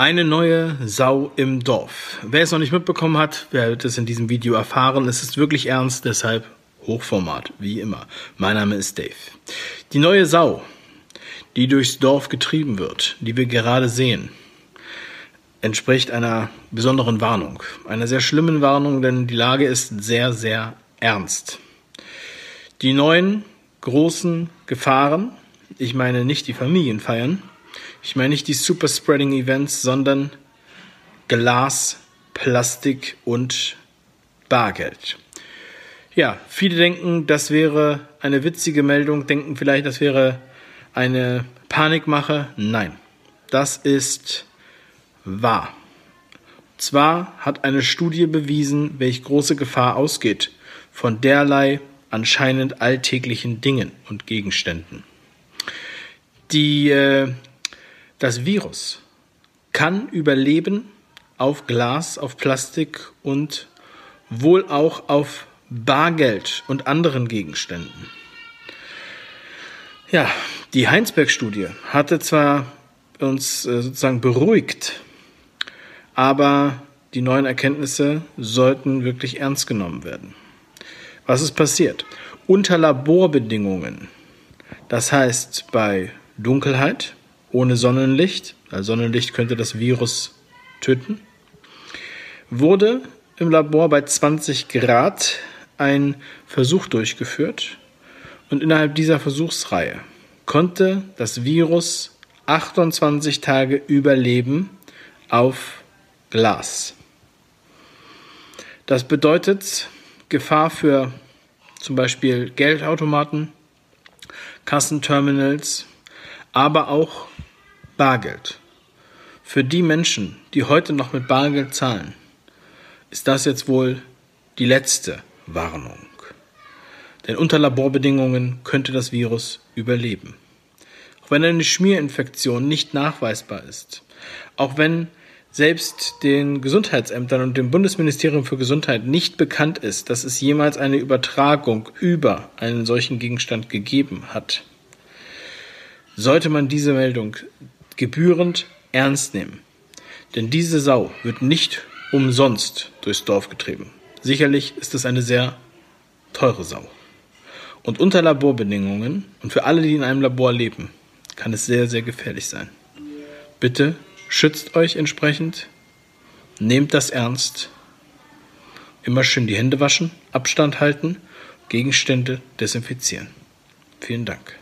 Eine neue Sau im Dorf. Wer es noch nicht mitbekommen hat, wird es in diesem Video erfahren. Es ist wirklich ernst, deshalb Hochformat, wie immer. Mein Name ist Dave. Die neue Sau, die durchs Dorf getrieben wird, die wir gerade sehen, entspricht einer besonderen Warnung. Einer sehr schlimmen Warnung, denn die Lage ist sehr, sehr ernst. Die neuen großen Gefahren, ich meine nicht die Familienfeiern, ich meine nicht die Super Spreading Events, sondern Glas, Plastik und Bargeld. Ja, viele denken, das wäre eine witzige Meldung, denken vielleicht, das wäre eine Panikmache. Nein, das ist wahr. Zwar hat eine Studie bewiesen, welche große Gefahr ausgeht von derlei anscheinend alltäglichen Dingen und Gegenständen. Die äh, das Virus kann überleben auf Glas, auf Plastik und wohl auch auf Bargeld und anderen Gegenständen. Ja, die Heinsberg-Studie hatte zwar uns äh, sozusagen beruhigt, aber die neuen Erkenntnisse sollten wirklich ernst genommen werden. Was ist passiert? Unter Laborbedingungen, das heißt bei Dunkelheit, ohne Sonnenlicht, weil Sonnenlicht könnte das Virus töten, wurde im Labor bei 20 Grad ein Versuch durchgeführt und innerhalb dieser Versuchsreihe konnte das Virus 28 Tage überleben auf Glas. Das bedeutet Gefahr für zum Beispiel Geldautomaten, Kassenterminals, aber auch Bargeld. Für die Menschen, die heute noch mit Bargeld zahlen, ist das jetzt wohl die letzte Warnung. Denn unter Laborbedingungen könnte das Virus überleben. Auch wenn eine Schmierinfektion nicht nachweisbar ist, auch wenn selbst den Gesundheitsämtern und dem Bundesministerium für Gesundheit nicht bekannt ist, dass es jemals eine Übertragung über einen solchen Gegenstand gegeben hat, sollte man diese Meldung gebührend ernst nehmen. Denn diese Sau wird nicht umsonst durchs Dorf getrieben. Sicherlich ist es eine sehr teure Sau. Und unter Laborbedingungen und für alle, die in einem Labor leben, kann es sehr, sehr gefährlich sein. Bitte schützt euch entsprechend, nehmt das ernst, immer schön die Hände waschen, Abstand halten, Gegenstände desinfizieren. Vielen Dank.